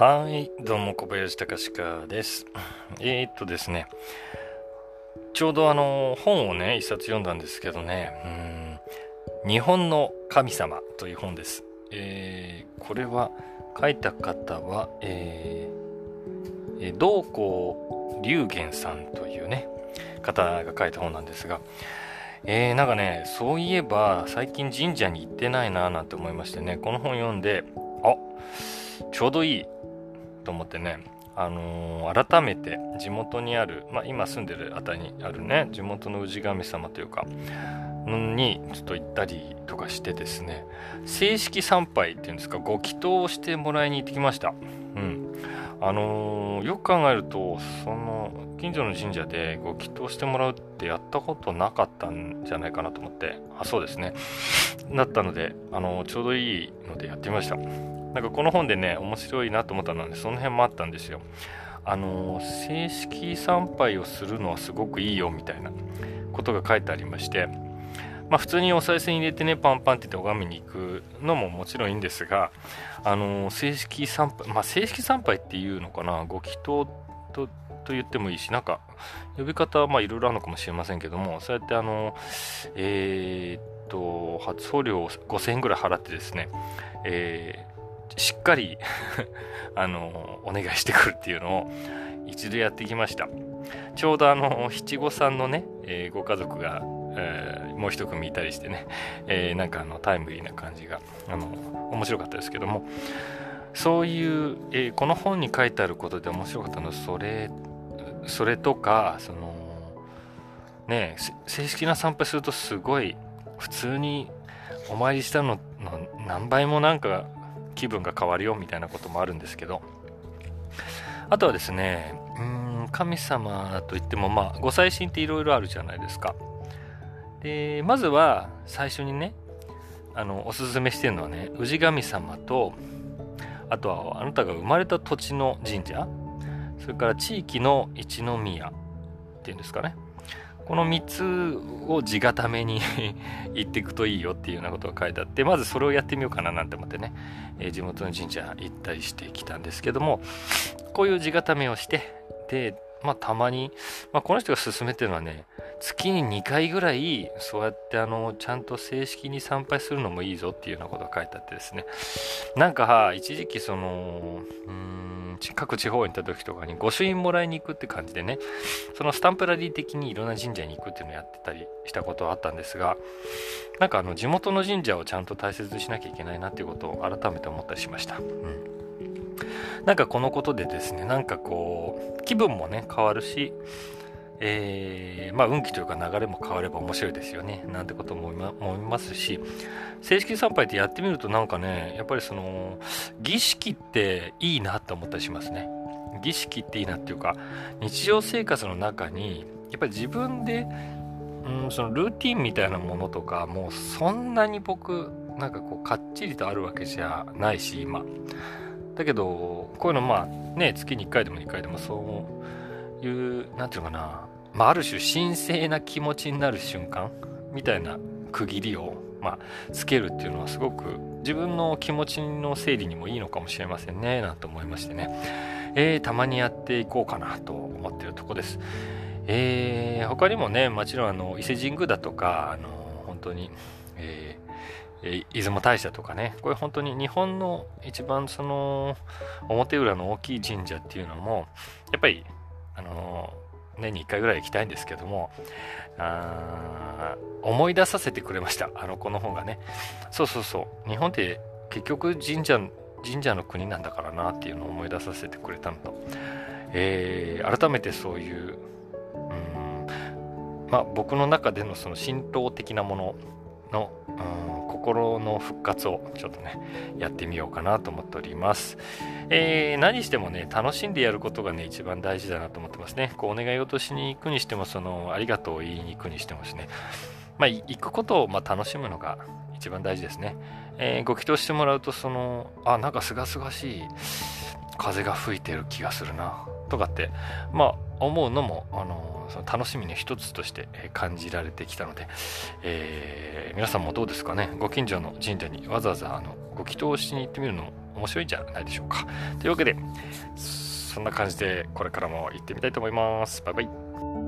はい、どうも小林隆史です。えー、っとですね、ちょうどあの本をね、一冊読んだんですけどね、うん、日本の神様という本です。えー、これは書いた方は、えー、えー道光龍玄さんというね、方が書いた本なんですが、えー、なんかね、そういえば最近神社に行ってないなぁなんて思いましてね、この本読んで、あちょうどいいと思ってね、あのー改めて地元にある、まあ、今住んでるあたりにあるね地元の氏神様というかにちょっと行ったりとかしてですね正式参拝っていうんですかご祈祷をしてもらいに行ってきました。うん。あのーよく考えるとその近所の神社でご祈祷してもらうってやったことなかったんじゃないかなと思ってあそうですね。だったので、あのーちょうどいいのでやってみました。なんかこの本でね面白いなと思ったのでその辺もあったんですよ。あの正式参拝をするのはすごくいいよみたいなことが書いてありましてまあ普通にお賽銭入れてねパンパンって言って拝みに行くのももちろんいいんですがあの正式参拝まあ正式参拝っていうのかなご祈祷とと言ってもいいしなんか呼び方はいろいろあるのかもしれませんけどもそうやってあのえーっと初送料を5000円ぐらい払ってですねえしっかり あのお願いしてくるっていうのを一度やってきました。ちょうどあの七五三のね、えーご家族が、えーもう一組いたりしてね、えーなんかあのタイムリーな感じがあの面白かったですけどもそういう、えこの本に書いてあることで面白かったのはそれそれとかそのね正式な参拝するとすごい普通にお参りしたのの何倍もなんか気分が変わるよみたいなこともあるんですけどあとはですねうん神様といってもまあご祭神っていろいろあるじゃないですか。でまずは最初にねあのおすすめしてるのはね氏神様とあとはあなたが生まれた土地の神社。それから地域の一宮っていうんですかね。この3つを地固めに 行っていくといいよっていうようなことが書いてあってまずそれをやってみようかななんて思ってね、えー地元の神社行ったりしてきたんですけどもこういう地固めをしてでまあたまに、まあ、この人が勧めてるのはね月に2回ぐらいそうやってあのちゃんと正式に参拝するのもいいぞっていうようなことが書いてあってですね。なんか一時期そのうん各地方に行った時とかに御朱印もらいに行くって感じでね。そのスタンプラリー的にいろんな神社に行くっていうのをやってたりしたことはあったんですがなんかあの地元の神社をちゃんと大切にしなきゃいけないなっていうことを改めて思ったりしました。うん。なんかこのことでですねなんかこう気分もね変わるしえーまあ運気というか流れも変われば面白いですよね。なんてことも思いますし。正式参拝ってやってみるとなんかねやっぱりその儀式っていいなって思ったりしますね。儀式っていいなっていうか日常生活の中にやっぱり自分で、うん、そのルーティンみたいなものとかもうそんなに僕なんかこうかっちりとあるわけじゃないし今。だけどこういうのまあね月に1回でも2回でもそういうなんていうのかな、まあ、ある種神聖な気持ちになる瞬間みたいな区切りを、まあ、つけるっていうのはすごく自分の気持ちの整理にもいいのかもしれませんねなんて思いましてね、えーたまにやっていこうかなと思ってるとこです。えー他にもねもちろんあの伊勢神宮だとかあの本当に、えー出雲大社とかねこれ本当に日本の一番その表裏の大きい神社っていうのもやっぱりあの年に1回ぐらい行きたいんですけどもあ思い出させてくれました。あのこの本がね。そうそうそう。日本って結局神社神社の国なんだからなっていうのを思い出させてくれたのと、えー改めてそういううんまあ僕の中でのその神道的なものの、うん心の復活をちょっとねやってみようかなと思っております。えー何してもね楽しんでやることがね一番大事だなと思ってますね。こうお願い落としに行くにしてもそのありがとうを言いに行くにしてもですねまあ行くことをまあ楽しむのが一番大事ですね。えーご祈祷してもらうとそのあなんかすがすがしい風が吹いてる気がするなとかってまあ思うのもあのその楽しみの一つとして感じられてきたので、えー皆さんもどうですかね？ご近所の神社にわざわざあのご祈祷しに行ってみるのも面白いんじゃないでしょうか。というわけで、そんな感じでこれからも行ってみたいと思います。バイバイ。